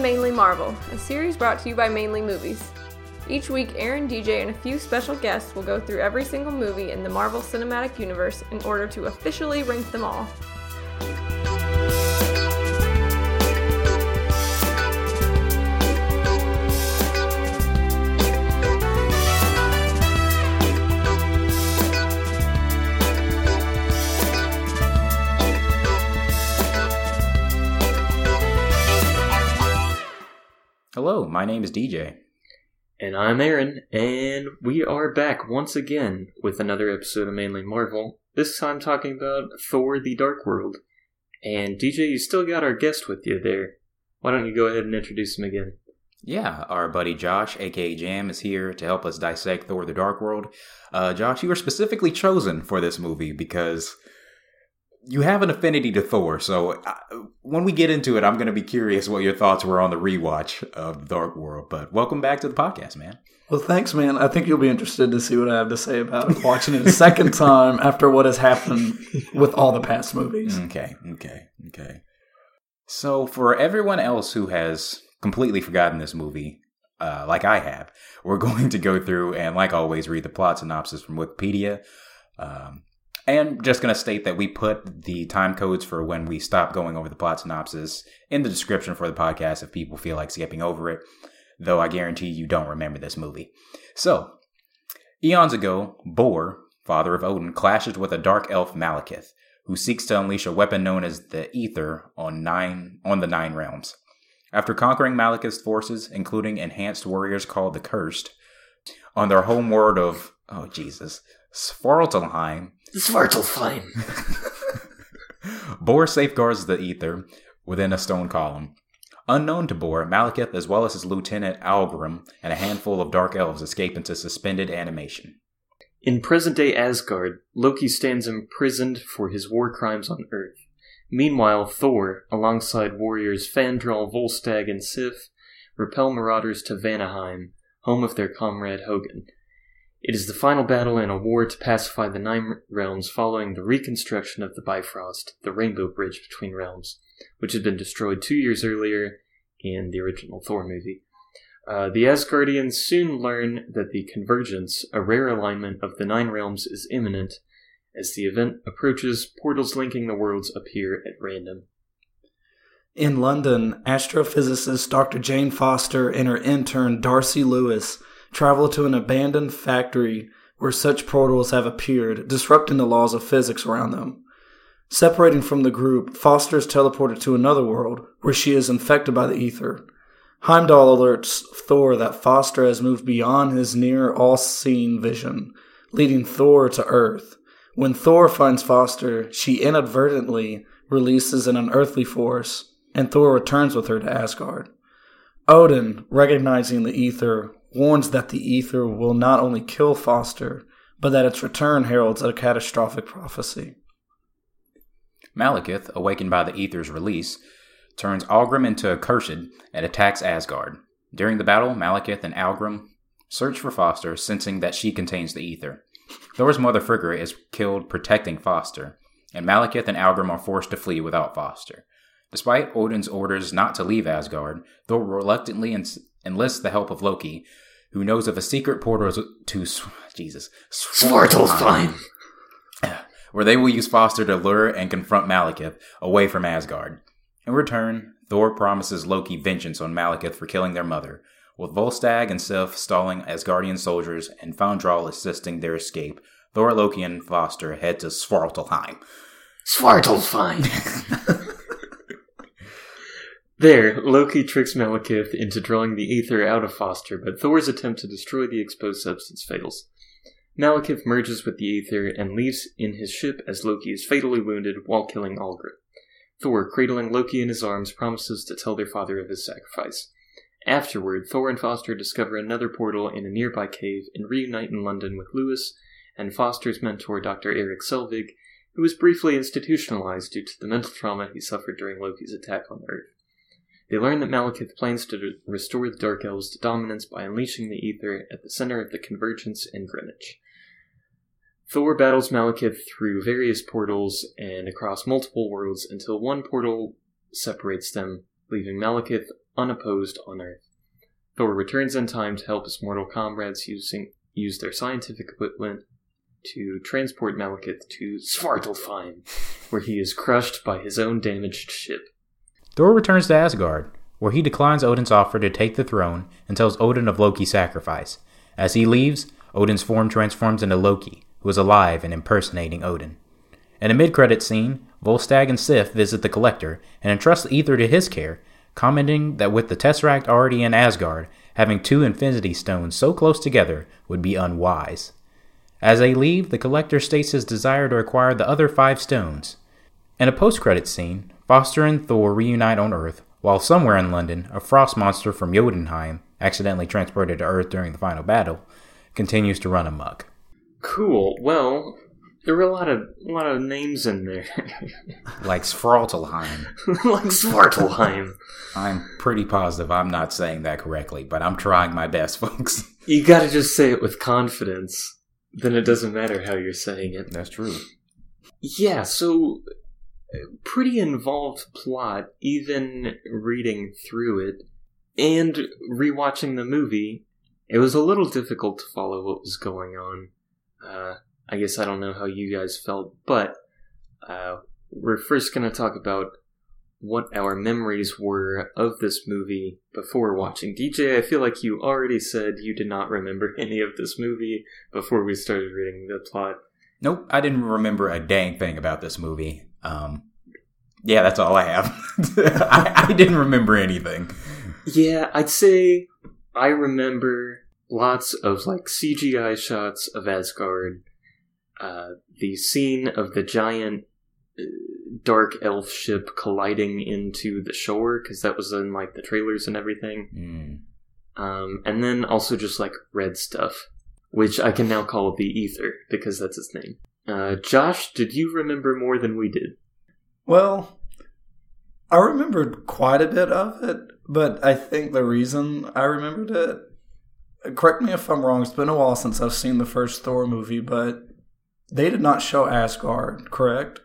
Mainly Marvel, a series brought to you by Mainly Movies. Each week, Aaron, DJ, and a few special guests will go through every single movie in the Marvel Cinematic Universe in order to officially rank them all. Hello, my name is DJ. And I'm Aaron, and we are back once again with another episode of Mainly Marvel. This time talking about Thor the Dark World. And DJ, you still got our guest with you there. Why don't you go ahead and introduce him again? Yeah, our buddy Josh, aka Jam, is here to help us dissect Thor the Dark World. Uh, Josh, you were specifically chosen for this movie because you have an affinity to Thor. So uh, when we get into it, I'm going to be curious what your thoughts were on the rewatch of Dark World. But welcome back to the podcast, man. Well, thanks, man. I think you'll be interested to see what I have to say about watching it a second time after what has happened with all the past movies. Okay, okay, okay. So for everyone else who has completely forgotten this movie, uh, like I have, we're going to go through and, like always, read the plot synopsis from Wikipedia. Um, and just going to state that we put the time codes for when we stop going over the plot synopsis in the description for the podcast if people feel like skipping over it, though I guarantee you don't remember this movie. So, eons ago, Bor, father of Odin, clashes with a dark elf Malekith, who seeks to unleash a weapon known as the Aether on nine on the Nine Realms. After conquering Malekith's forces, including enhanced warriors called the Cursed, on their home world of oh Jesus, Svartalfheim, Svartalfheim. Bor safeguards the Aether within a stone column. Unknown to Bor, Malekith, as well as his lieutenant Algrim, and a handful of dark elves escape into suspended animation. In present day Asgard, Loki stands imprisoned for his war crimes on Earth. Meanwhile, Thor, alongside warriors Fandral, Volstagg, and Sif, repel marauders to Vanaheim, home of their comrade Hogun. It is the final battle in a war to pacify the Nine Realms following the reconstruction of the Bifrost, the rainbow bridge between realms, which had been destroyed two years earlier in the original Thor movie. Uh, the Asgardians soon learn that the convergence, a rare alignment of the Nine Realms, is imminent. As the event approaches, portals linking the worlds appear at random. In London, astrophysicist Dr. Jane Foster and her intern Darcy Lewis travel to an abandoned factory where such portals have appeared, disrupting the laws of physics around them. Separating from the group, Foster is teleported to another world where she is infected by the Aether. Heimdall alerts Thor that Foster has moved beyond his near all seeing vision, leading Thor to Earth. When Thor finds Foster, she inadvertently releases an unearthly force, and Thor returns with her to Asgard. Odin, recognizing the Aether, warns that the Aether will not only kill Foster, but that its return heralds a catastrophic prophecy. Malekith, awakened by the Aether's release, turns Algrim into a cursed and attacks Asgard. During the battle, Malekith and Algrim search for Foster, sensing that she contains the Aether. Thor's mother Frigga is killed protecting Foster, and Malekith and Algrim are forced to flee without Foster. Despite Odin's orders not to leave Asgard, Thor reluctantly enlists the help of Loki, who knows of a secret portal to Jesus Svartalfheim, where they will use Foster to lure and confront Malekith away from Asgard. In return, Thor promises Loki vengeance on Malekith for killing their mother, with Volstagg and Sif stalling Asgardian soldiers and Fandral assisting their escape. Thor, Loki, and Foster head to Svartalfheim. Svartalfheim. There, Loki tricks Malekith into drawing the Aether out of Foster, but Thor's attempt to destroy the exposed substance fails. Malekith merges with the Aether and leaves in his ship as Loki is fatally wounded while killing Algrim. Thor, cradling Loki in his arms, promises to tell their father of his sacrifice. Afterward, Thor and Foster discover another portal in a nearby cave and reunite in London with Lewis and Foster's mentor, Dr. Erik Selvig, who was briefly institutionalized due to the mental trauma he suffered during Loki's attack on Earth. They learn that Malekith plans to restore the Dark Elves to dominance by unleashing the Aether at the center of the Convergence in Greenwich. Thor battles Malekith through various portals and across multiple worlds until one portal separates them, leaving Malekith unopposed on Earth. Thor returns in time to help his mortal comrades using use their scientific equipment to transport Malekith to Svartalfheim, where he is crushed by his own damaged ship. Thor returns to Asgard, where he declines Odin's offer to take the throne and tells Odin of Loki's sacrifice. As he leaves, Odin's form transforms into Loki, who is alive and impersonating Odin. In a mid-credit scene, Volstagg and Sif visit the Collector and entrust the Aether to his care, commenting that with the Tesseract already in Asgard, having two Infinity Stones so close together would be unwise. As they leave, the Collector states his desire to acquire the other five stones. In a post-credit scene, Foster and Thor reunite on Earth, while somewhere in London, a frost monster from Jotunheim, accidentally transported to Earth during the final battle, continues to run amok. Cool. Well, there were a lot of a lot of names in there, Like Svartalheim. like Svartalheim. I'm pretty positive I'm not saying that correctly, but I'm trying my best, folks. You gotta just say it with confidence. Then it doesn't matter how you're saying it. That's true. Yeah, so pretty involved plot, even reading through it and rewatching the movie. It was a little difficult to follow what was going on. Uh, I guess I don't know how you guys felt, but uh, we're first going to talk about what our memories were of this movie before watching. DJ, I feel like you already said you did not remember any of this movie before we started reading the plot. Nope, I didn't remember a dang thing about this movie. Um, yeah, that's all I have. I, I didn't remember anything. Yeah, I'd say I remember lots of like CGI shots of Asgard. Uh, the scene of the giant uh, dark elf ship colliding into the shore because that was in like the trailers and everything. Mm. Um, and then also just like red stuff, which I can now call the Aether because that's its name. Uh, Josh, did you remember more than we did? Well, I remembered quite a bit of it, but I think the reason I remembered it, correct me if I'm wrong, it's been a while since I've seen the first Thor movie, but they did not show Asgard, correct?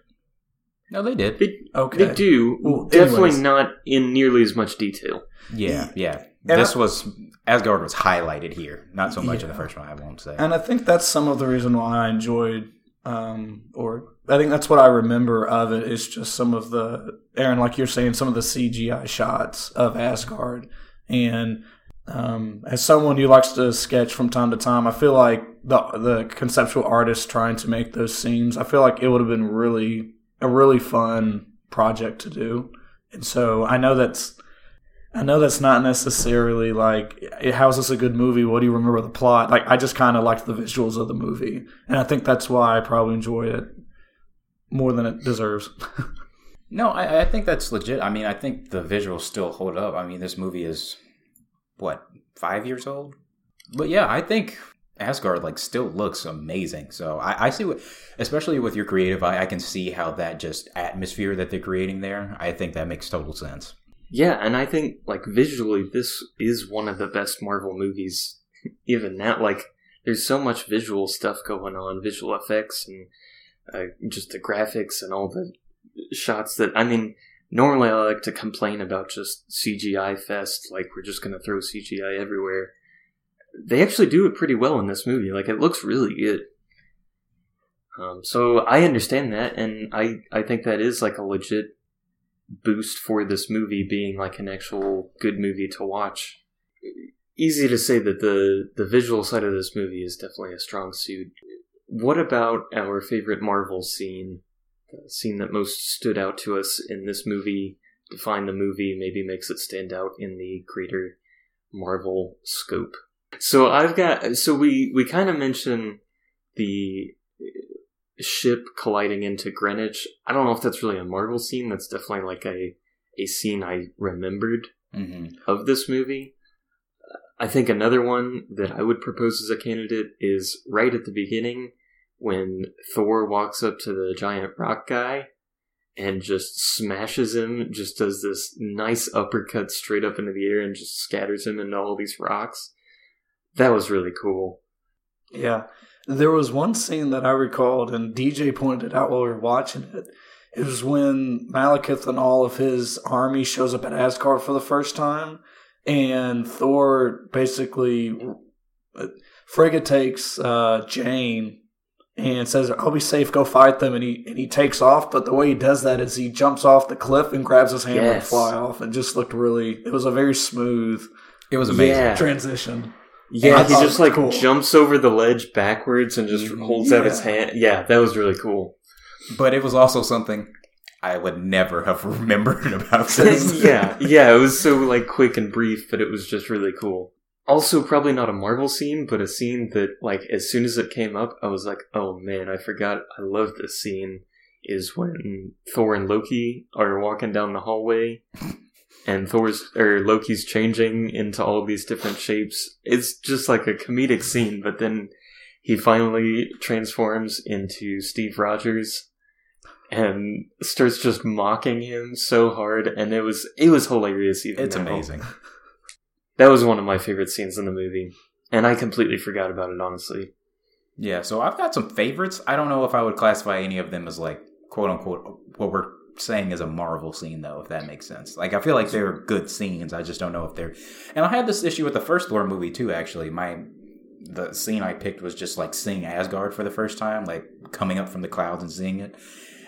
No, they did. They, Okay. they do, Well, definitely anyways. not in nearly as much detail. Yeah, yeah. And this I- was Asgard was highlighted here, not so much in the first one. I won't say. And I think that's some of the reason why I enjoyed, um, or I think that's what I remember of it is just some of the, Aaron, like you're saying, some of the CGI shots of Asgard. And um, as someone who likes to sketch from time to time, I feel like the the conceptual artist trying to make those scenes, I feel like it would have been really a really fun project to do. And so I know that's I know that's not necessarily like how is this a good movie? What do you remember the plot? Like I just kind of liked the visuals of the movie, and I think that's why I probably enjoyed it more than it deserves. No, I, I think that's legit. I mean, I think the visuals still hold up. I mean, this movie is what five years old, but yeah, I think Asgard like still looks amazing. So I, I see what, especially with your creative eye, I can see how that just atmosphere that they're creating there. I think that makes total sense. Yeah, and I think like visually, this is one of the best Marvel movies. Even now, like there's so much visual stuff going on, visual effects, and uh, just the graphics and all the shots that I mean. Normally, I like to complain about just CGI fest, like we're just gonna throw CGI everywhere. They actually do it pretty well in this movie. Like it looks really good. Um, so I understand that, and I I think that is like a legit boost for this movie being like an actual good movie to watch. Easy to say that the the visual side of this movie is definitely a strong suit. What about our favorite Marvel scene? The scene that most stood out to us in this movie, define the movie, maybe makes it stand out in the greater Marvel scope. So I've got so we we kind of mentioned the ship colliding into Greenwich. I don't know if that's really a Marvel scene. That's definitely like a a scene I remembered hmm of this movie. I think another one that I would propose as a candidate is right at the beginning when Thor walks up to the giant rock guy and just smashes him, just does this nice uppercut straight up into the air and just scatters him into all these rocks. That was really cool. Yeah. There was one scene that I recalled, and DJ pointed it out while we were watching it. It was when Malekith and all of his army shows up at Asgard for the first time, and Thor basically Frigga takes uh, Jane and says, "I'll be safe. Go fight them." And he and he takes off. But the way he does that is he jumps off the cliff and grabs his hammer and fly off. It just looked really. It was a very smooth It was amazing. Yeah. transition. Yeah, he just like cool. jumps over the ledge backwards and just mm-hmm. holds out his hand. Yeah, that was really cool. But it was also something I would never have remembered about this. yeah, yeah, it was so like quick and brief, but it was just really cool. Also, probably not a Marvel scene, but a scene that like as soon as it came up, I was like, "Oh man, I forgot. I love this scene." Is when Thor and Loki are walking down the hallway, and Thor's or Loki's changing into all of these different shapes. It's just like a comedic scene, but then he finally transforms into Steve Rogers and starts just mocking him so hard and it was it was hilarious even It's now. amazing. that was one of my favorite scenes in the movie and i completely forgot about it honestly Yeah, so I've got some favorites. I don't know if I would classify any of them as like quote unquote what we're saying is a Marvel scene though, if that makes sense. Like I feel like they're good scenes. I just don't know if they're and I had this issue with the first Thor movie too, actually. My the scene I picked was just like seeing Asgard for the first time, like coming up from the clouds and seeing it.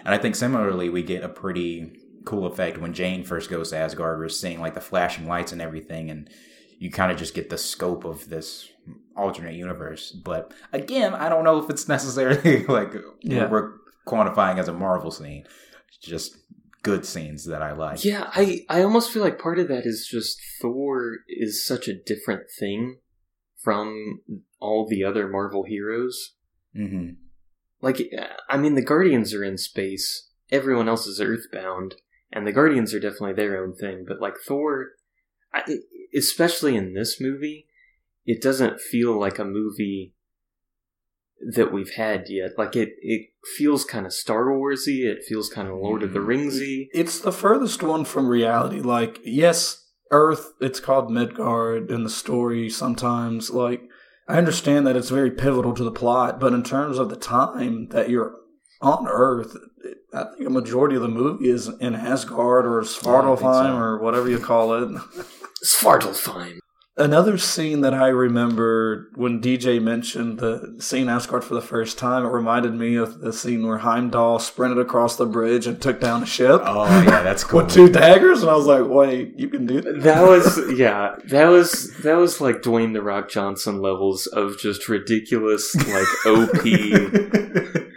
And I think similarly we get a pretty cool effect when Jane first goes to Asgard. We're seeing like the flashing lights and everything and you kind of just get the scope of this alternate universe. But again, I don't know if it's necessarily like Yeah. we're quantifying as a Marvel scene. Just good scenes that I like. yeah i i almost feel like part of that is just thor is such a different thing from all the other marvel heroes. Hmm like i mean the guardians are in space. Everyone else is earthbound. And the guardians are definitely their own thing. But like thor I, especially in this movie it doesn't feel like a movie that we've had yet. Like it it feels kind of star warsy it feels kind of lord of the mm-hmm. ringsy It's the furthest one from reality. Like, yes, Earth, it's called Midgard in the story sometimes. Like, I understand that it's very pivotal to the plot, but in terms of the time that you're on Earth, I think a majority of the movie is in Asgard or Svartalfheim so. or whatever you call it. Svartalfheim. Another scene that I remember when DJ mentioned the scene Asgard for the first time, it reminded me of the scene where Heimdall sprinted across the bridge and took down a ship Oh yeah, that's cool. with two daggers, and I was like, "Wait, you can do that?" That was yeah. That was that was like Dwayne the Rock Johnson levels of just ridiculous like OP.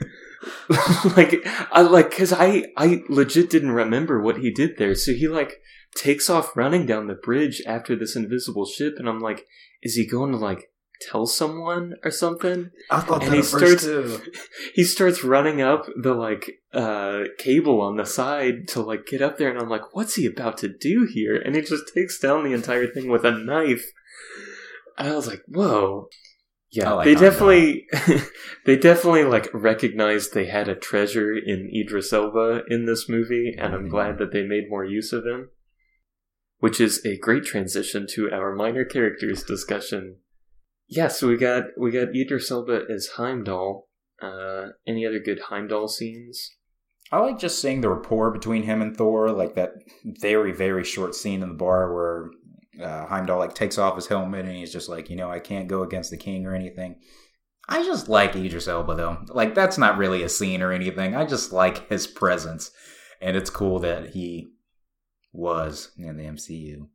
like I like because I I legit didn't remember what he did there. So he like takes off running down the bridge after this invisible ship, and I'm like, is he going to like tell someone or something? I thought And that he starts- too. he starts running up the like uh cable on the side to like get up there and I'm like what's he about to do here and he just takes down the entire thing with a knife and I was like whoa yeah like they definitely they definitely like recognized they had a treasure in Idris Elba in this movie and I'm Mhm. glad that they made more use of him which is a great transition to our minor characters discussion yeah, so we got we got Idris Elba as Heimdall. Uh, any other good Heimdall scenes? I like just seeing the rapport between him and Thor, like that very very short scene in the bar where uh, Heimdall like takes off his helmet and he's just like, you know, I can't go against the king or anything. I just like Idris Elba though. Like that's not really a scene or anything. I just like his presence, and it's cool that he was in the MCU.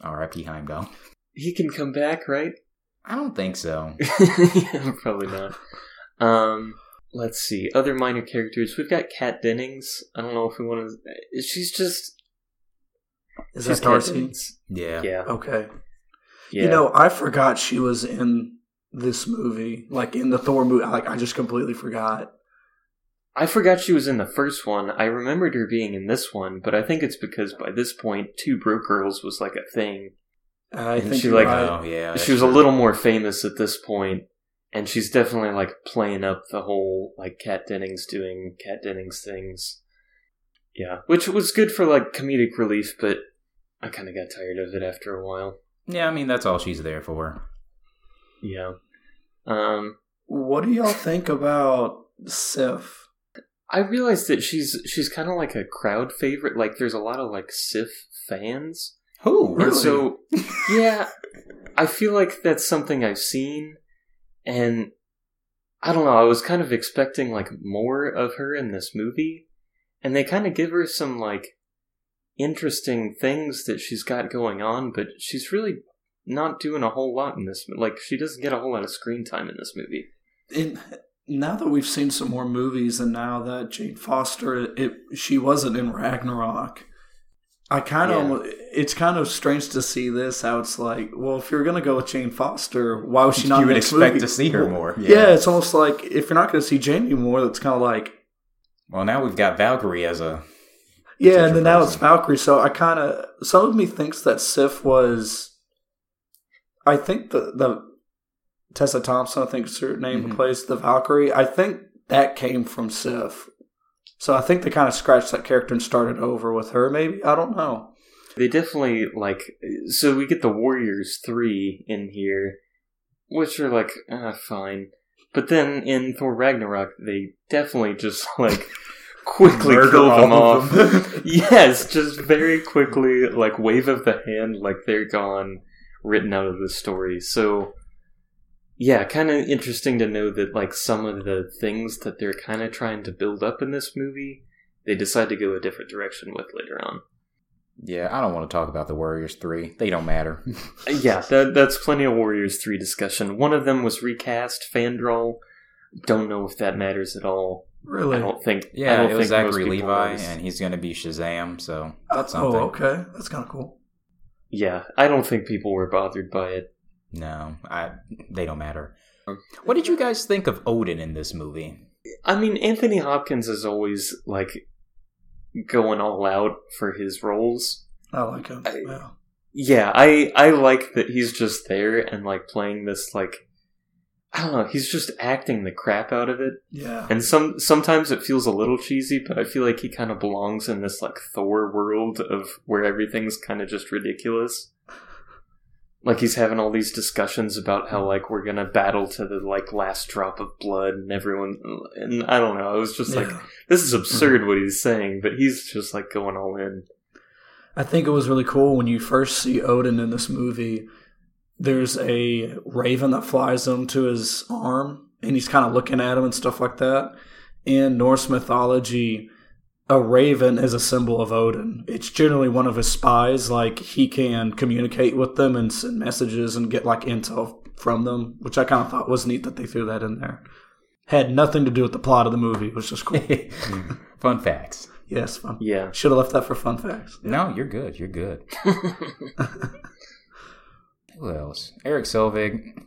R.I.P. Heimdall. He can come back, right? I don't think so. yeah, probably not. Um, let's see. Other minor characters. We've got Kat Dennings. I don't know if we want to. She's just. Is she's that Kat Darcy? Dennings. Yeah. Yeah. Okay. yeah. You know, I forgot she was in this movie, like in the Thor movie. Like, I just completely forgot. I forgot she was in the first one. I remembered her being in this one, but I think it's because by this point, Two Broke Girls was like a thing. I And think she, like, right. Oh yeah. she was a little more famous at this point, and she's definitely like playing up the whole like Kat Dennings doing Kat Dennings things. Yeah, which was good for like comedic relief, but I kind of got tired of it after a while. Yeah, I mean that's all she's there for. Yeah. Um, What do y'all think about Sif? I realized that she's she's kind of like a crowd favorite. Like, there's a lot of like Sif fans, Who? and so yeah, I feel like that's something I've seen, and I don't know. I was kind of expecting like more of her in this movie, and they kind of give her some like interesting things that she's got going on, but she's really not doing a whole lot in this. Like, she doesn't get a whole lot of screen time in this movie. in now that we've seen some more movies and now that Jane Foster it she wasn't in Ragnarok I kind of Yeah. it's kind of strange to see this how it's like well if you're going to go with Jane Foster why was she not You would expect movie? to see her more. Yeah. it's almost like if you're not going to see Jane anymore that's kind of like Well, now we've got Valkyrie as a. yeah and then now it's. Valkyrie so I kind of some of me thinks that Sif was I think the the Tessa Thompson I think is her name Mhm. plays the Valkyrie I think that came from Sif so I think they kind of scratched that character and started over with her maybe I don't know They definitely like. So we get the Warriors three in here, which are like uh, fine, but then in Thor Ragnarok they definitely just like quickly Murder kill them off. them. yes, just very quickly, like wave of the hand, like they're gone, written out of the story. So, yeah, kind of interesting to know that like some of the things that they're kind of trying to build up in this movie, they decide to go a different direction with later on. Yeah, I don't want to talk about the Warriors 3. They don't matter. Uh, yeah, that, that's plenty of Warriors 3 discussion. One of them was recast, Fandral. Don't know if that matters at all. really I don't think. Yeah, don't it was think most Zachary Levi, noticed. and he's going to be Shazam, so that's oh something. okay that's kind of cool Yeah, I don't think people were bothered by it. No, I, they don't matter. What did you guys think of Odin in this movie? I mean, Anthony Hopkins is always like going all out for his roles. I like him I- yeah Yeah, I I like that he's just there and like playing this like I don't know, he's just acting the crap out of it. yeah And some sometimes it feels a little cheesy, but I feel like he kind of belongs in this like Thor world of where everything's kind of just ridiculous. Like he's having all these discussions about how like we're gonna battle to the like last drop of blood, and everyone, and I don't know. It was just like this is absurd mm-hmm. what he's saying, but he's just like going all in. I think it was really cool when you first see Odin in this movie. There's a raven that flies him to his arm, and he's kind of looking at him and stuff like that. In Norse mythology, a raven is a symbol of Odin. It's generally one of his spies. Like he can communicate with them and send messages and get like intel from them, which I kind of thought was neat that they threw that in there. Had nothing to do with the plot of the movie. It was just cool. Fun facts. yes, fun. Yeah, Should have left that for fun facts. No, you're good. You're good. Who else? Erik Selvig.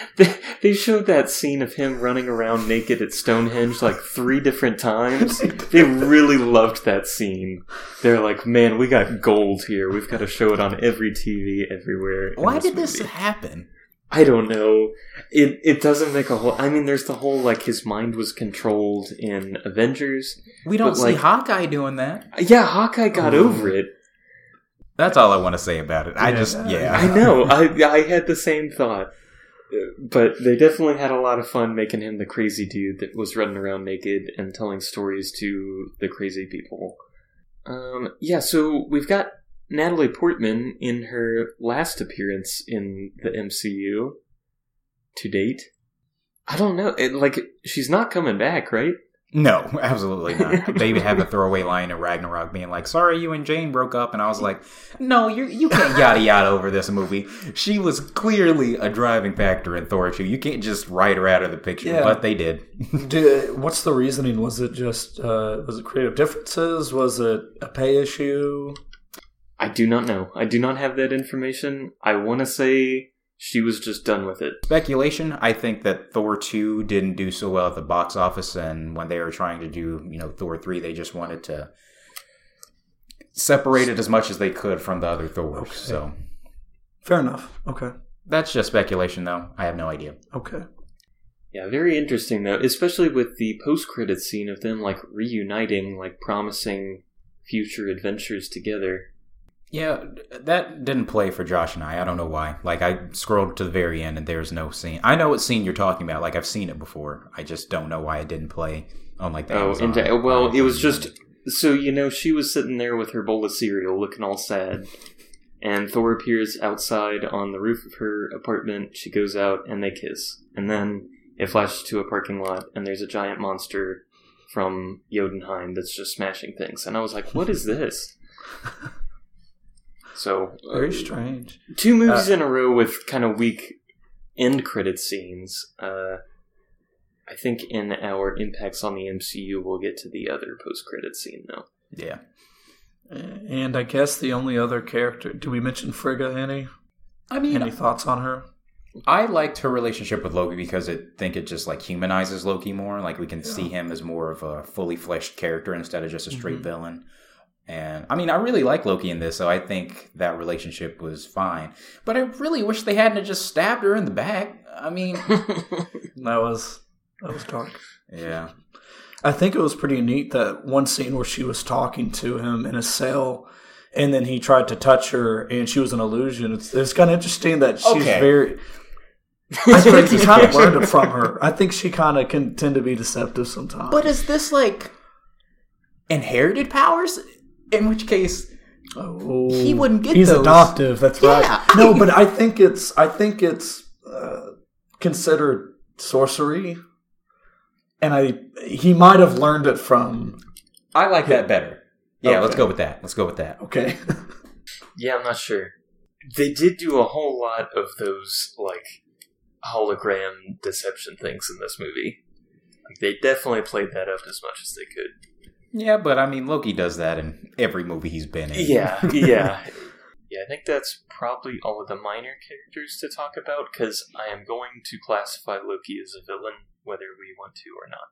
they, they showed that scene of him running around naked at Stonehenge like three different times. They really loved that scene. They're like, man, we got gold here. We've got to show it on every TV everywhere. in Why did movie." this happen? I don't know. It it doesn't make a whole. I mean, there's the whole like his mind was controlled in Avengers. We don't But, see like- Hawkeye doing that. Yeah, Hawkeye got Ooh. over it. That's all I want to say about it. I Yeah. just, yeah. I know. I I had the same thought. But they definitely had a lot of fun making him the crazy dude that was running around naked and telling stories to the crazy people. Um, yeah, so we've got Natalie Portman in her last appearance in the MCU to date. I don't know. It, like, she's not coming back, right? No, absolutely not. they even have a throwaway line in Ragnarok being like, "Sorry, you and Jane broke up," and I was like, "No, you you can't yada yada over this movie." She was clearly a driving factor in Thor 2. You can't just write her out of the picture, Yeah. but they did. Did, what's the reasoning? Was it just uh, was it creative differences? Was it a pay issue? I do not know. I do not have that information. I want to say she was just done with it. Speculation. I think that Thor 2 didn't do so well at the box office, and when they were trying to do, you know, Thor 3, they just wanted to separate it as much as they could from the other Thors. Okay. So Fair enough. Okay. that's just speculation, though. I have no idea. Okay. Yeah, very interesting though, especially with the post-credit scene of them like reuniting, like promising future adventures together. Yeah, that didn't play for Josh and I. I don't know why. Like I scrolled to the very end and there's no scene. I know what scene you're talking about. Like I've seen it before. I just don't know why it didn't play on like the Oh, Amazon into, well, it was just so you know she was sitting there with her bowl of cereal, looking all sad, and Thor appears outside on the roof of her apartment. She goes out and they kiss, and then it flashes to a parking lot, and there's a giant monster from Jotunheim that's just smashing things, and I was like, "What is this?" So uh, Very strange. two movies Uh, in a row with kind of weak end credit scenes. Uh, I think in our impacts on the MCU, we'll get to the other post credit scene though. yeah. And I guess the only other character. Do we mention Frigga any? I mean, Any thoughts on her? I liked her relationship with Loki because I think it just like humanizes Loki more. Like we can see him as more of a fully fleshed character instead of just a straight Mhm. villain. And I mean, I really like Loki in this, so I think that relationship was fine. But I really wish they hadn't just stabbed her in the back. I mean, That was that was dark. yeah, I think it was pretty neat that one scene where she was talking to him in a cell, and then he tried to touch her, and she was an illusion. It's, it's kind of interesting that she's Okay. very. I think he kind of learned it from her. I think she kind of can tend to be deceptive sometimes. but is this like inherited powers? In which case, oh, he wouldn't get He's those. adoptive. That's Yeah. right. No, but I think it's I think it's uh, considered sorcery, and I he might have learned it from. I like that better. Yeah, let's go with that. Let's go with that. Okay. yeah, I'm not sure. They did do a whole lot of those like hologram deception things in this movie. Like they definitely played that up as much as they could. Yeah, but I mean, Loki does that in every movie he's been in. Yeah, yeah. Yeah, I think that's probably all of the minor characters to talk about because I am going to classify Loki as a villain, whether we want to or not.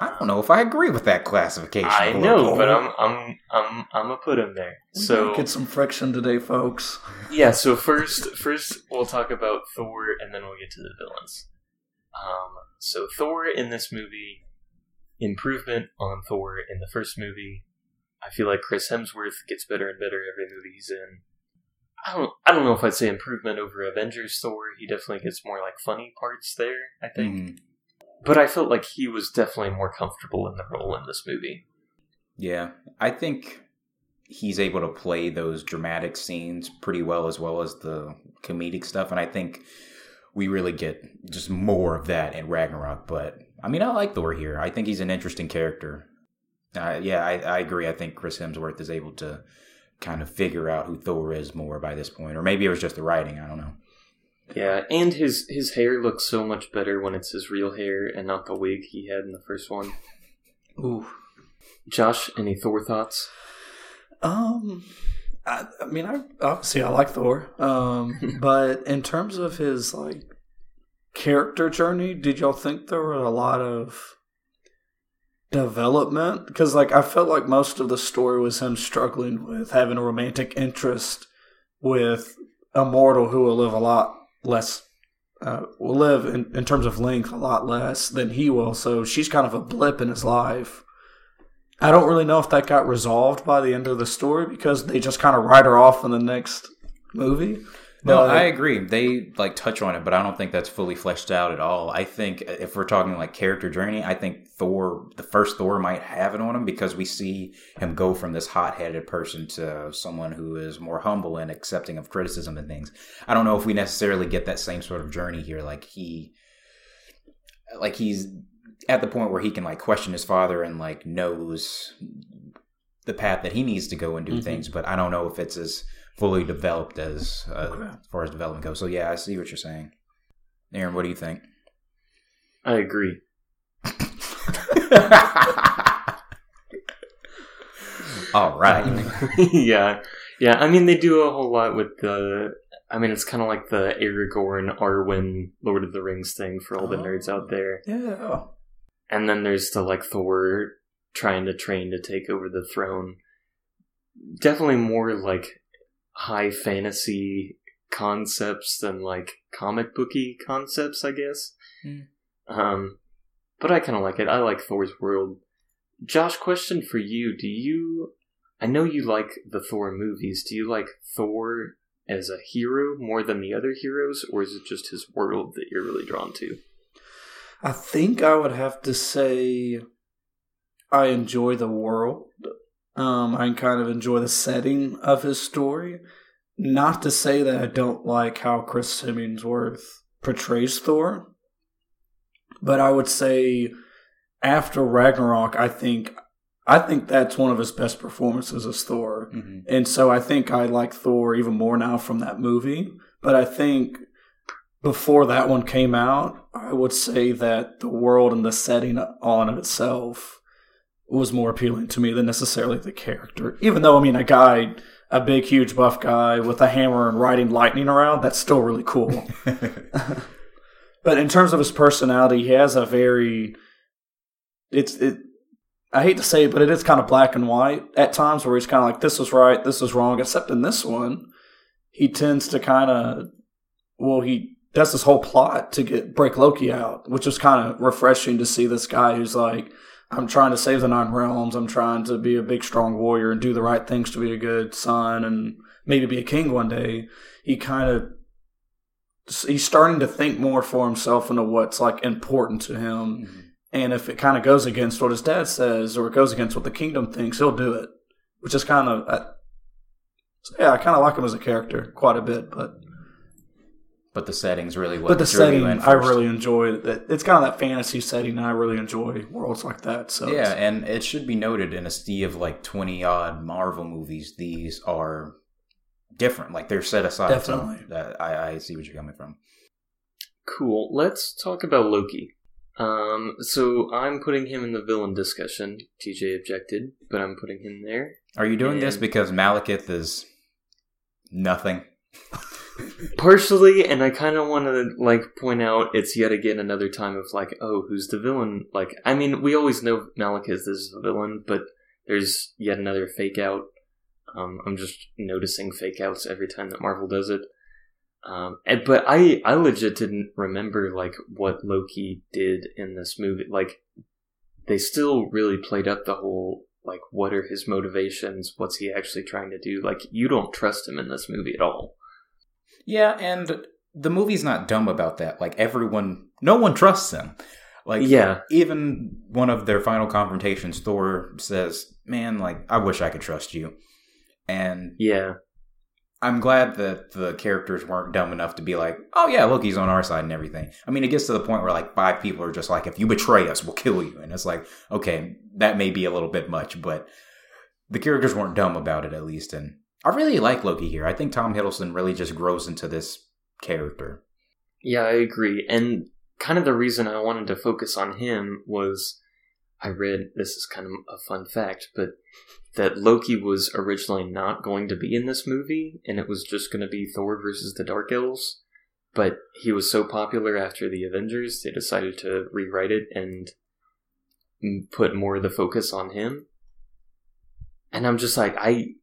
I don't know if I agree with that classification. I know, Loki. but I'm I'm I'm I'm gonna put him there. So get some friction today, folks. yeah, so first first we'll talk about Thor and then we'll get to the villains. Um, so Thor in this movie, improvement on Thor in the first movie. I feel like Chris Hemsworth gets better and better every movie he's in. I don't I don't know if I'd say improvement over Avengers Thor. He definitely gets more like funny parts there, I think. Mhm. But I felt like he was definitely more comfortable in the role in this movie. Yeah, I think he's able to play those dramatic scenes pretty well, as well as the comedic stuff, and I think we really get just more of that in Ragnarok. But I mean, I like Thor here. I think he's an interesting character. Uh, yeah, I, I agree. I think Chris Hemsworth is able to kind of figure out who Thor is more by this point, or maybe it was just the writing. I don't know. Yeah, and his his hair looks so much better when it's his real hair and not the wig he had in the first one. Ooh. Josh, any Thor thoughts? Um, I, I mean, I obviously I like Thor. Um, but in terms of his like character journey, did y'all think there were a lot of development? Because like I felt like most of the story was him struggling with having a romantic interest with a mortal who will live a lot less. Uh, will live in, in terms of length a lot less than he will. So she's kind of a blip in his life. I don't really know if that got resolved by the end of the story because they just kind of write her off in the next movie. No, But- I agree. They like touch on it, but I don't think that's fully fleshed out at all. I think if we're talking like character journey, I think Thor, the first Thor, might have it on him because we see him go from this hot-headed person to someone who is more humble and accepting of criticism and things. I don't know if we necessarily get that same sort of journey here. Like he, like he's at the point where he can like question his father and like knows the path that he needs to go and do Mhm. things. But I don't know if it's as fully developed as uh, Okay. as far as development goes. So yeah, I see what you're saying. Aaron, what do you think? I agree. All right. yeah, yeah. I mean, they do a whole lot with the. I mean, it's kind of like the Aragorn, Arwen, Lord of the Rings thing for all the Oh. nerds out there. Yeah. And then there's the like Thor trying to train to take over the throne. Definitely more like high fantasy concepts than like comic booky concepts, I guess. Hmm. Um, but I kind of like it. I like Thor's world. Josh, question for you: Do you I know you like the Thor movies. Do you like Thor as a hero more than the other heroes, or is it just his world that you're really drawn to? I think I would have to say I enjoy the world. Um, I kind of enjoy the setting of his story. Not to say that I don't like how Chris Hemsworth portrays Thor, but I would say after Ragnarok, I think I think that's one of his best performances as Thor. Mm-hmm. And so I think I like Thor even more now from that movie. But I think before that one came out, I would say that the world and the setting on it itself was more appealing to me than necessarily the character. Even though, I mean, a guy, a big, huge, buff guy with a hammer and riding lightning around, that's still really cool. but in terms of his personality, he has a very. It's it. I hate to say it, but it is kind of black and white at times, where he's kind of like, "This is right, this is wrong." Except in this one, he tends to kind of, well, he does this whole plot to get break Loki out, which is kind of refreshing to see this guy who's like, "I'm trying to save the nine realms. I'm trying to be a big, strong warrior and do the right things to be a good son and maybe be a king one day." He kind of he's starting to think more for himself into what's like important to him. Mm-hmm. And if it kind of goes against what his dad says or it goes against what the kingdom thinks, he'll do it. Which is kind of, so yeah, I kind of like him as a character quite a bit. But but the setting's really what but the setting, you in I really enjoy it. It's kind of that fantasy setting. and I really enjoy worlds like that. So yeah, and it should be noted in a sea of like twenty odd Marvel movies, these are different. Like they're set aside. Definitely. So that I, I see what you're coming from. Cool. Let's talk about Loki. Um, so I'm putting him in the villain discussion. DJ objected, but I'm putting him there. Are you doing this because Malekith is nothing? Partially, and I kind of want to like point out it's yet again another time of like, oh, who's the villain? Like, I mean, we always know Malekith is the villain, but there's yet another fake out. Um, I'm just noticing fake outs every time that Marvel does it. Um, and, but I, I legit didn't remember like what Loki did in this movie. Like, they still really played up the whole like, what are his motivations? What's he actually trying to do? Like, you don't trust him in this movie at all. Yeah, and the movie's not dumb about that. Like everyone, no one trusts him. Like Yeah. even one of their final confrontations, Thor says, "Man, like I wish I could trust you." And Yeah. I'm glad that the characters weren't dumb enough to be like, "Oh yeah, Loki's on our side and everything." I mean, it gets to the point where like five people are just like, "If you betray us, we'll kill you," and it's like, okay, that may be a little bit much, but the characters weren't dumb about it at least, and I really like Loki here. I think Tom Hiddleston really just grows into this character. Yeah, I agree. And kind of the reason I wanted to focus on him was I read this is kind of a fun fact, but that Loki was originally not going to be in this movie, and it was just going to be Thor versus the Dark Elves. But he was so popular after the Avengers, they decided to rewrite it and put more of the focus on him. And I'm just like, I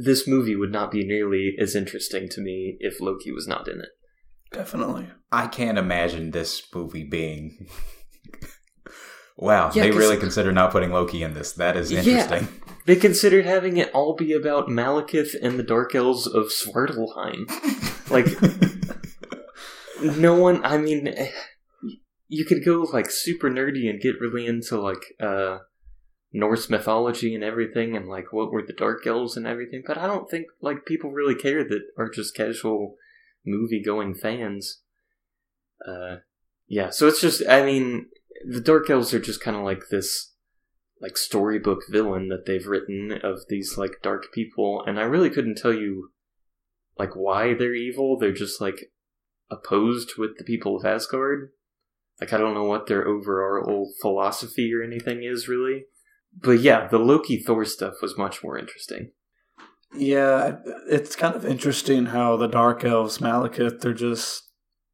this movie would not be nearly as interesting to me if Loki was not in it. definitely. I can't imagine this movie being. wow, Yeah, they 'cause- really consider not putting Loki in this. That is Yeah. interesting. They considered having it all be about Malekith and the Dark Elves of Svartalheim. Like, no one, I mean, eh, you could go like super nerdy and get really into like uh, Norse mythology and everything and like what were the Dark Elves and everything, but I don't think like people really care that are just casual movie going fans. Uh, yeah, so it's just, I mean, the Dark Elves are just kind of like this like storybook villain that they've written of these like dark people and i really couldn't tell you like why they're evil. They're just like opposed with the people of asgard. Like i don't know what their overall philosophy or anything is really but yeah the loki thor stuff was much more interesting Yeah, it's kind of interesting how the Dark Elves, Malekith, they're just,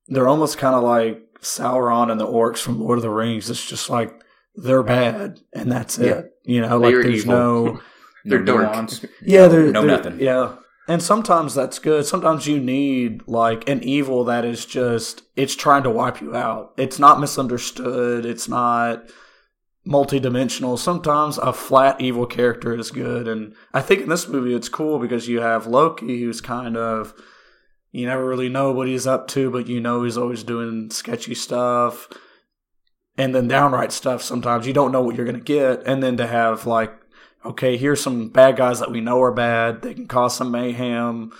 they're almost kind of like Sauron and the orcs from Lord of the Rings. It's just like, they're bad, and that's Yeah. it. You know, like They're there's evil. no, They're no dark. nuance. yeah, they're, no they're- nothing. Yeah. And sometimes that's good. Sometimes you need like an evil that is just, it's trying to wipe you out. It's not misunderstood. It's not multi-dimensional. Sometimes a flat evil character is good, and I think in this movie it's cool because you have Loki, who's kind of you never really know what he's up to, but you know he's always doing sketchy stuff, and then downright stuff. Sometimes you don't know what you're gonna get, and then to have like, okay, here's some bad guys that we know are bad. They can cause some mayhem,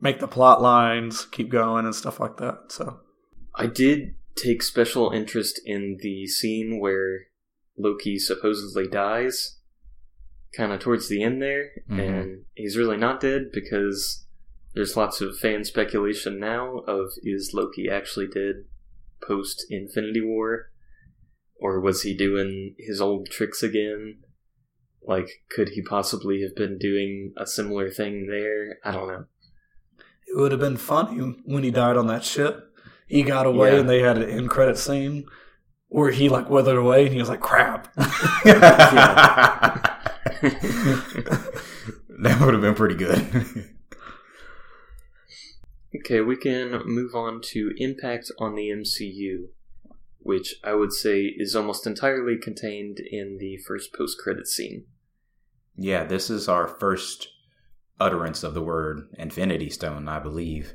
make the plot lines keep going, and stuff like that. So I did take special interest in the scene where Loki supposedly dies, kind of towards the end there, Mhm. and he's really not dead because there's lots of fan speculation now of is Loki actually dead post Infinity War, or was he doing his old tricks again? Like, could he possibly have been doing a similar thing there? I don't know. it would have been funny when he died on that ship. He got away, Yeah. and they had an end credit scene where he like withered away, and he was like, "Crap." that would have been pretty good. Okay, we can move on to impact on the MCU, which I would say is almost entirely contained in the first post-credit scene. yeah, this is our first utterance of the word Infinity Stone, I believe.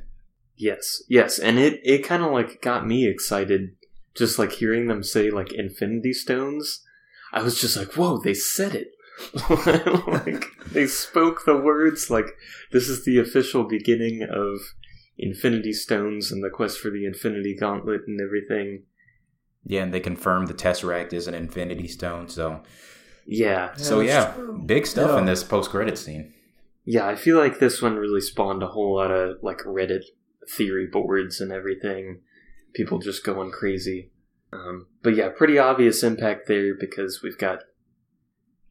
Yes, yes, and it it kind of like got me excited, just like hearing them say like Infinity Stones. I was just like, whoa, they said it. like they spoke the words like this is the official beginning of Infinity Stones and the quest for the Infinity Gauntlet and everything. Yeah, and they confirmed the Tesseract is an Infinity Stone, so Yeah, so yeah, true. big stuff Yeah. in this post-credit scene. Yeah, I feel like this one really spawned a whole lot of like Reddit theory boards and everything. People just going crazy. Um, but yeah, pretty obvious impact there because we've got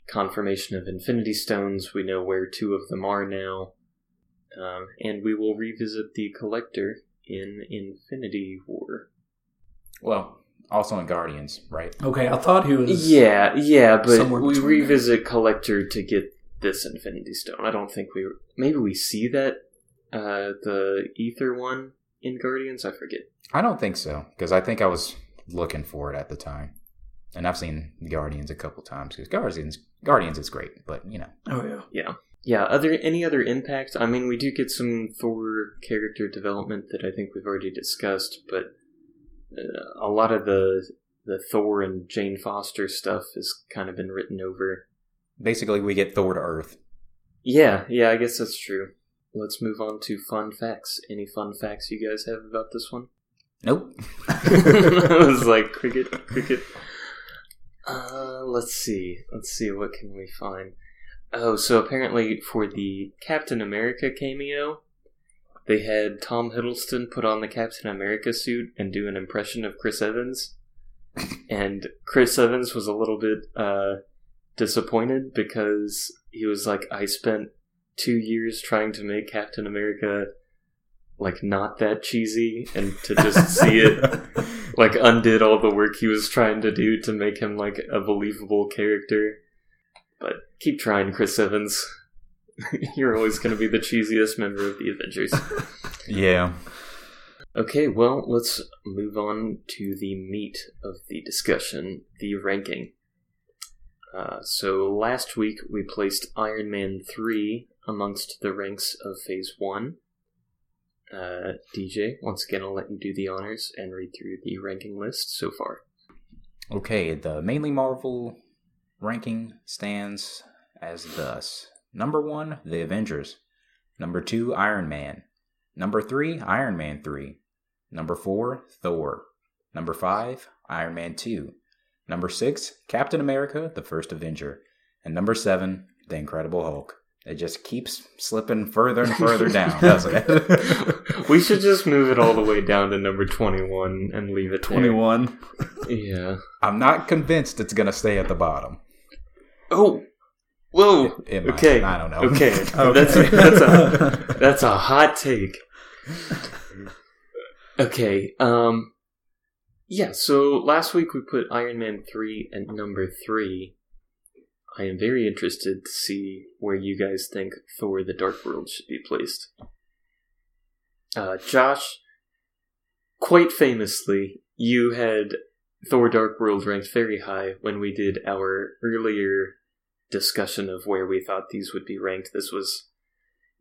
confirmation of Infinity Stones. We know where two of them are now. Um, and we will revisit the Collector in Infinity War. Well, also in Guardians, right? Okay, I thought he was. Yeah, yeah, but we between revisit Collector to get this Infinity Stone. I don't think we maybe we see that uh the Aether one in Guardians. I forget. I don't think so because I think I was looking for it at the time, and I've seen Guardians a couple times because Guardians Guardians is great, but you know, Oh yeah. Yeah, yeah. Other any other impact? I mean, we do get some Thor character development that I think we've already discussed, but uh, a lot of the the Thor and Jane Foster stuff has kind of been written over. basically we get Thor to Earth. Yeah, yeah. I guess that's true. Let's move on to fun facts. Any fun facts you guys have about this one? Nope. I was like cricket, cricket. Uh, let's see. Let's see. What can we find? Oh, so apparently for the Captain America cameo, they had Tom Hiddleston put on the Captain America suit and do an impression of Chris Evans, and Chris Evans was a little bit uh, disappointed because he was like, "I spent two years trying to make Captain America." Like not that cheesy, and to just see it like undid all the work he was trying to do to make him like a believable character. But keep trying, Chris Evans. You're always going to be the cheesiest member of the Avengers. yeah. Okay, well, let's move on to the meat of the discussion the ranking. Uh, so, last week we placed Iron Man 3 amongst the ranks of Phase 1. Uh, DJ, once again, I'll let you do the honors and read through the ranking list so far. Okay, the mainly Marvel ranking stands as thus: number one, The Avengers; number two, Iron Man; number three, Iron Man three; number four, Thor; number five, Iron Man two; number six, Captain America: The First Avenger; and number seven, The Incredible Hulk. It just keeps slipping further and further down, doesn't it? we should just move it all the way down to number 21 and leave it there. Twenty-one. Yeah. I'm not convinced it's gonna stay at the bottom. Oh! Whoa! It might. okay. I don't know. Okay. Okay. That's, that's, a, that's a hot take. Okay. Um. Yeah, so last week we put Iron Man 3 at number 3. I am very interested to see where you guys think Thor the Dark World should be placed. Uh, Josh, quite famously, you had Thor Dark World ranked very high when we did our earlier discussion of where we thought these would be ranked. This was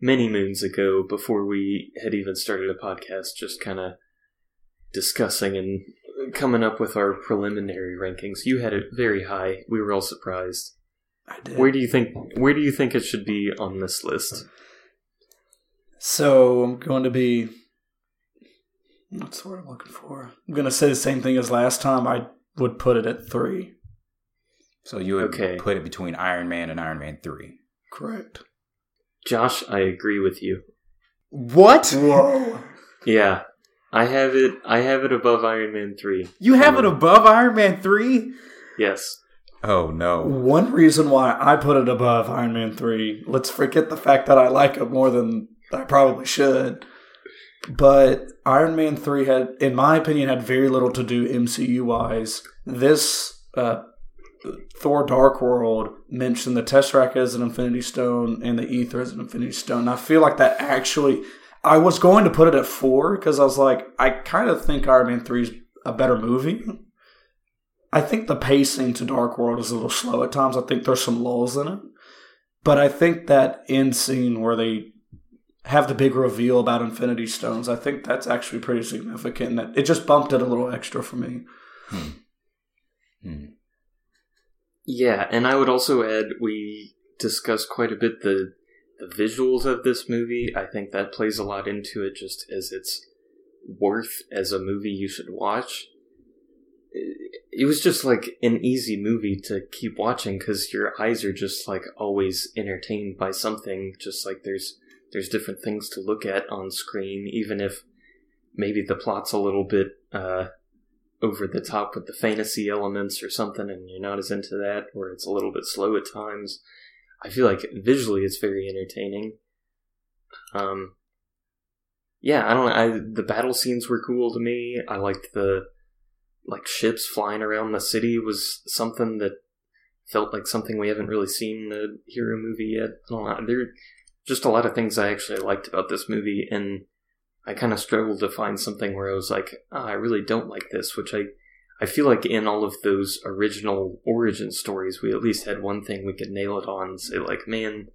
many moons ago before we had even started a podcast, just kind of discussing and coming up with our preliminary rankings. You had it very high. We were all surprised. I did. Where do you think where do you think it should be on this list? So I'm going to be. What's the word I'm looking for? I'm going to say the same thing as last time. I would put it at three. So you would Okay. put it between Iron Man and Iron Man 3. Correct. Josh, I agree with you. What? Whoa. Yeah. I have it I have it above Iron Man 3. You have it above Iron Man 3? Yes. Oh no. One reason why I put it above Iron Man 3, let's forget the fact that I like it more than I probably should. But Iron Man 3 had, in my opinion, had very little to do MCU wise. This uh, Thor Dark World mentioned the Tesseract as an Infinity Stone and the Aether as an Infinity Stone. I feel like that actually. I was going to put it at four because I was like, I kind of think Iron Man 3 is a better movie. I think the pacing to Dark World is a little slow at times. I think there's some lulls in it. But I think that end scene where they have the big reveal about Infinity Stones, I think that's actually pretty significant. and That it just bumped it a little extra for me. Hmm. Yeah, and I would also add we discussed quite a bit the the visuals of this movie. I think that plays a lot into it just as its worth as a movie you should watch. It was just like an easy movie to keep watching because your eyes are just like always entertained by something. Just like there's there's different things to look at on screen, even if maybe the plot's a little bit uh, over the top with the fantasy elements or something, and you're not as into that, or it's a little bit slow at times. I feel like visually it's very entertaining. Um, yeah, I don't. I, the battle scenes were cool to me. I liked the like ships flying around the city was something that felt like something we haven't really seen in a hero movie yet. I don't know. There are just a lot of things I actually liked about this movie, and I kind of struggled to find something where I was like, oh, I really don't like this, which I I feel like in all of those original origin stories, we at least had one thing we could nail it on and say, like, man,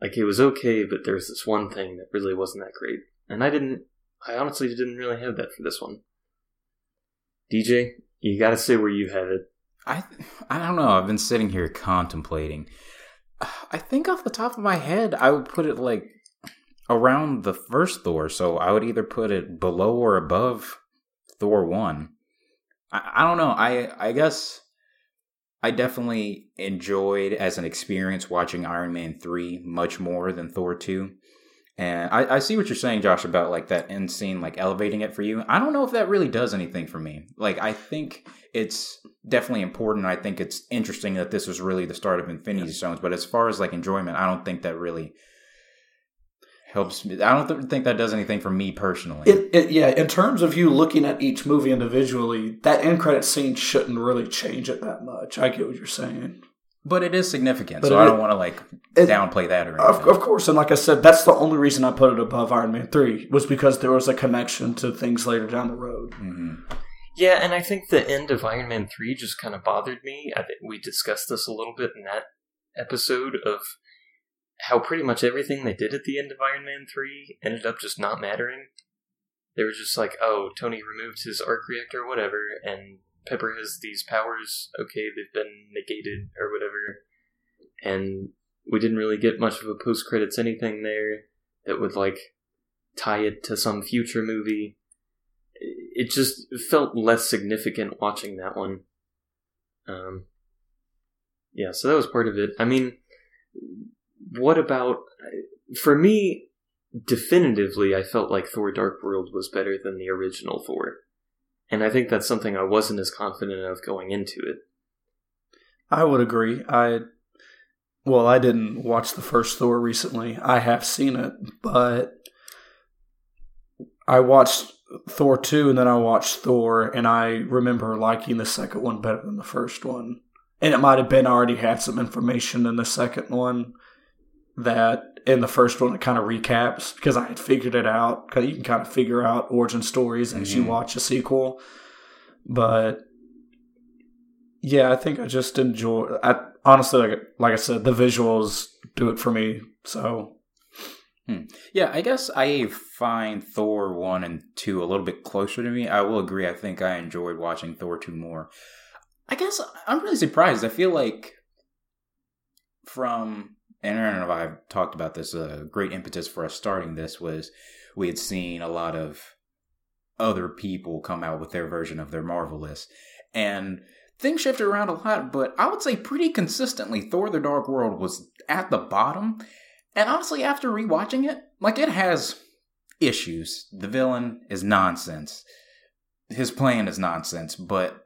like it was okay, but there's this one thing that really wasn't that great. And I didn't, I honestly didn't really have that for this one. DJ, you gotta say where you it. I I don't know. I've been sitting here contemplating. I think off the top of my head, I would put it like around the first Thor. So I would either put it below or above Thor one. I, I don't know. I I guess I definitely enjoyed as an experience watching Iron Man three much more than Thor two. And I, I see what you're saying, Josh, about like that end scene, like elevating it for you. I don't know if that really does anything for me. Like, I think it's definitely important. I think it's interesting that this was really the start of Infinity Stones. But as far as like enjoyment, I don't think that really helps me. I don't th- think that does anything for me personally. It, it, yeah, in terms of you looking at each movie individually, that end credit scene shouldn't really change it that much. I get what you're saying. But it is significant, But so it- I don't want to like it- downplay that or anything. of course, and like I said, that's the only reason I put it above Iron Man 3 was because there was a connection to things later down the road. hmm Yeah, and I think the end of Iron Man 3 just kind of bothered me. I think we discussed this a little bit in that episode of how pretty much everything they did at the end of Iron Man 3 ended up just not mattering. They were just like, oh, Tony removed his arc reactor, whatever, and Pepper has these powers. Okay, they've been negated or whatever. And we didn't really get much of a post credits anything there that would like tie it to some future movie. It just felt less significant watching that one. Um, yeah, so that was part of it. I mean, what about for me? Definitively, I felt like Thor: Dark World was better than the original Thor, and I think that's something I wasn't as confident of going into it. I would agree. I well, I didn't watch the first Thor recently. I have seen it, but I watched Thor 2 and then I watched Thor and I remember liking the second one better than the first one. And it might have been I already had some information in the second one that in the first one it kind of recaps because I had figured it out because you can kind of figure out origin stories as you Mhm. watch a sequel. But Yeah, I think I just enjoy. I honestly, like, like I said, the visuals do it for me. So Yeah, I guess I find Thor 1 and 2 a little bit closer to me. I will agree. I think I enjoyed watching Thor 2 more. I guess I'm really surprised. I feel like from, Aaron and I have talked about this, a great impetus for us starting this was we had seen a lot of other people come out with their version of their Marvel list. And things shifted around a lot, but I would say pretty consistently Thor the Dark World was at the bottom. And honestly, after rewatching it, like it has issues. The villain is nonsense. His plan is nonsense, but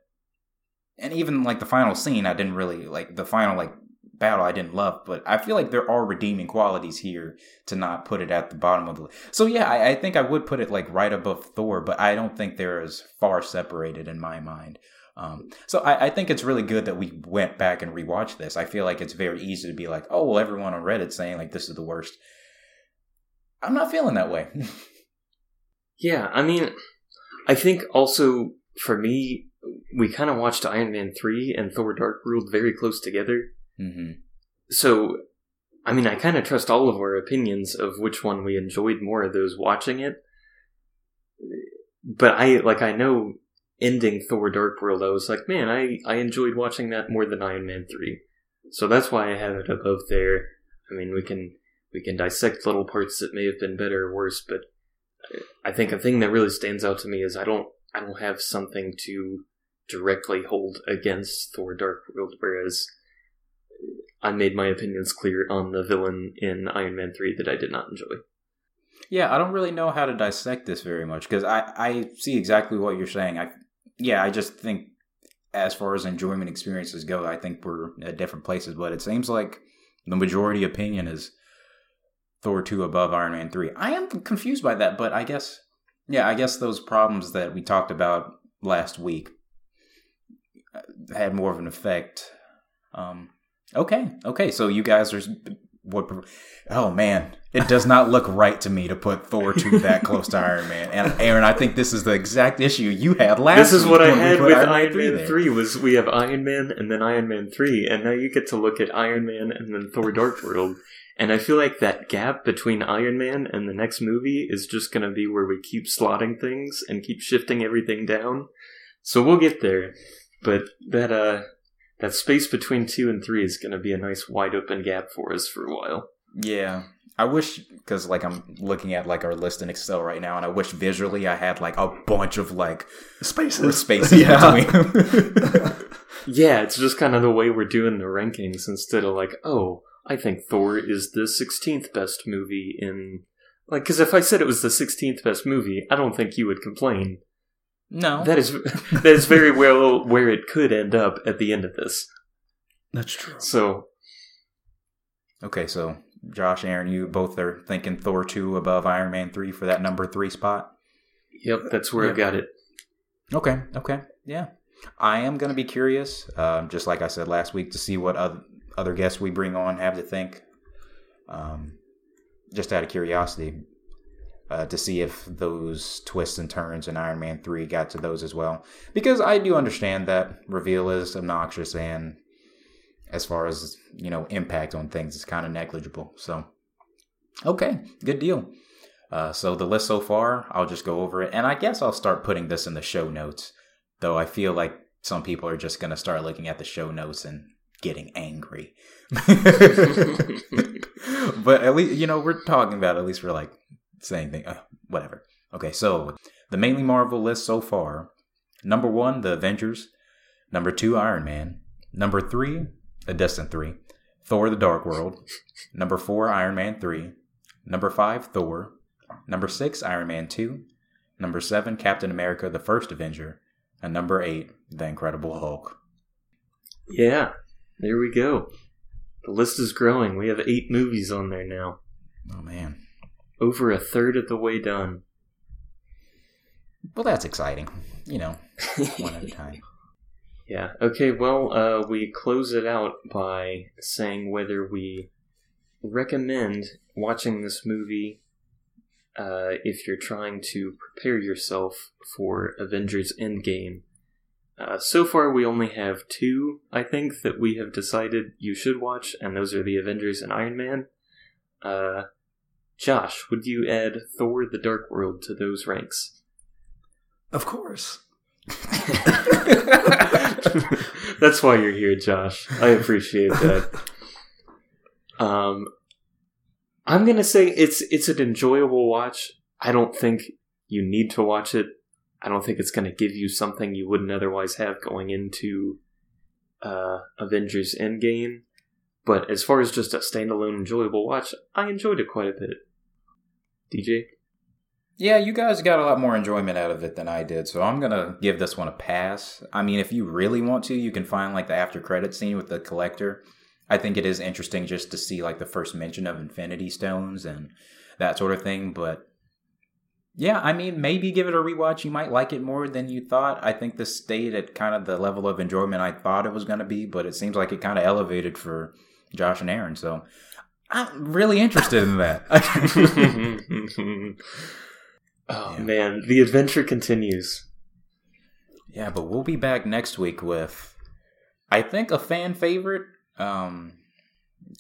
and even like the final scene, I didn't really like the final like battle. I didn't love, but I feel like there are redeeming qualities here to not put it at the bottom of the. list. So yeah, I, I think I would put it like right above Thor, but I don't think they're as far separated in my mind. Um, so I, I, think it's really good that we went back and rewatched this. I feel like it's very easy to be like, oh well, everyone on Reddit saying like this is the worst. I'm not feeling that way. yeah, I mean, I think also for me, we kind of watched Iron Man three and Thor: Dark World very close together. Mm-hmm. So, I mean, I kind of trust all of our opinions of which one we enjoyed more of those watching it. But I like I know ending Thor Dark World, I was like, man, I, I enjoyed watching that more than Iron Man 3. So that's why I have it above there. I mean, we can we can dissect little parts that may have been better or worse, but I think a thing that really stands out to me is I don't I don't have something to directly hold against Thor Dark World, whereas I made my opinions clear on the villain in Iron Man 3 that I did not enjoy. Yeah, I don't really know how to dissect this very much because I, I see exactly what you're saying. I yeah, I just think as far as enjoyment experiences go, I think we're at different places. But it seems like the majority opinion is Thor two above Iron Man three. I am confused by that, but I guess yeah, I guess those problems that we talked about last week had more of an effect. Um, okay, okay, so you guys are what? Oh man, it does not look right to me to put Thor two that close to Iron Man. And Aaron, I think this is the exact issue you had last. This is what I had with Iron, Iron Man, there. three. Was we have Iron Man and then Iron Man three, and now you get to look at Iron Man and then Thor: Dark World. And I feel like that gap between Iron Man and the next movie is just going to be where we keep slotting things and keep shifting everything down. So we'll get there, but that uh that space between two and three is going to be a nice wide open gap for us for a while. Yeah. I wish because like I'm looking at like our list in Excel right now, and I wish visually I had like a bunch of like spaces, spaces Yeah. between. Yeah, it's just kind of the way we're doing the rankings instead of like, oh, I think Thor is the 16th best movie in. Like, because if I said it was the 16th best movie, I don't think you would complain. No, That is that is very well where it could end up at the end of this. That's true. So, okay. So Josh, Aaron, you both are thinking Thor two above Iron Man three for that number three spot. yep, that's where I've got it. Okay. Okay. Yeah. I am going to be curious, um, just like I said last week, to see what other, other guests we bring on have to think. Um, just out of curiosity, uh, to see if those twists and turns in Iron Man 3 got to those as well. Because I do understand that reveal is obnoxious and as far as, you know, impact on things, it's kind of negligible. So, okay, good deal. Uh, so the list so far, I'll just go over it. And I guess I'll start putting this in the show notes though I feel like some people are just going to start looking at the show notes and getting angry. but at least, you know, we're talking about, at least we're like saying thing, uh, whatever. Okay, so the mainly Marvel list so far number one, The Avengers. Number two, Iron Man. Number three, A Distant Three. Thor the Dark World. Number four, Iron Man 3. Number five, Thor. Number six, Iron Man 2. Number seven, Captain America the First Avenger. And number eight, The Incredible Hulk. Yeah, there we go. The list is growing. We have eight movies on there now. Oh man. Over a third of the way done. Well, that's exciting. You know, one at a time. Yeah. Okay. Well, uh, we close it out by saying whether we recommend watching this movie uh, if you're trying to prepare yourself for Avengers Endgame Uh, so far, we only have two, I think, that we have decided you should watch, and those are the Avengers and Iron Man. Josh, would you add Thor the Dark World to those ranks? Of course. That's why you're here, Josh. I appreciate that. Um, I'm gonna say it's it's an enjoyable watch. I don't think you need to watch it. I don't think it's gonna give you something you wouldn't otherwise have going into uh, Avengers Endgame. But as far as just a standalone enjoyable watch, I enjoyed it quite a bit. DJ, Yeah, you guys got a lot more enjoyment out of it than I did, so I'm gonna give this one a pass. I mean, if you really want to, you can find like the after credit scene with the collector. I think it is interesting just to see like the first mention of Infinity Stones and that sort of thing. But yeah, I mean, maybe give it a rewatch. You might like it more than you thought. I think this stayed at kind of the level of enjoyment I thought it was gonna be, but it seems like it kind of elevated for Josh and Aaron. So I'm really interested in that. oh Yeah. man, the adventure continues. Yeah, but we'll be back next week with, I think, a fan favorite, um,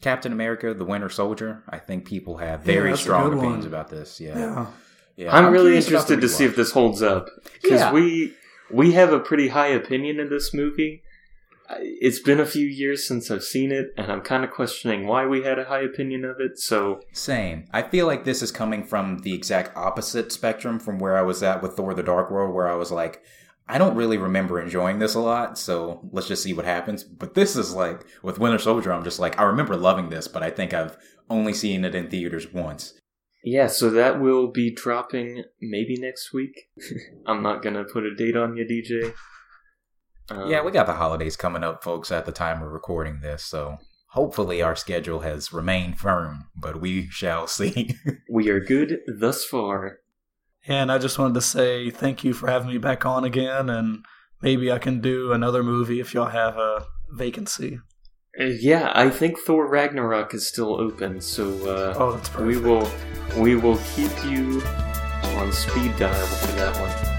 Captain America: The Winter Soldier. I think people have very that's a strong good one. opinions about this. Yeah, Yeah. yeah. I'm, really curious about the interested to see if this holds up because Yeah. we we have a pretty high opinion of this movie. It's been a few years since I've seen it, and I'm kind of questioning why we had a high opinion of it. So Same. I feel like this is coming from the exact opposite spectrum from where I was at with Thor: The Dark World, where I was like, I don't really remember enjoying this a lot, so let's just see what happens. But this is like with Winter Soldier, I'm just like, I remember loving this, but I think I've only seen it in theaters once. yeah, so that will be dropping maybe next week. I'm not gonna put a date on you, DJ. Um, Yeah, we got the holidays coming up, folks, at the time we're recording this, so hopefully our schedule has remained firm, but we shall see. we are good thus far. And I just wanted to say thank you for having me back on again, and maybe I can do another movie if y'all have a vacancy. Uh, yeah, I think Thor Ragnarok is still open, so uh, Oh, that's we will we will keep you on speed dial for that one.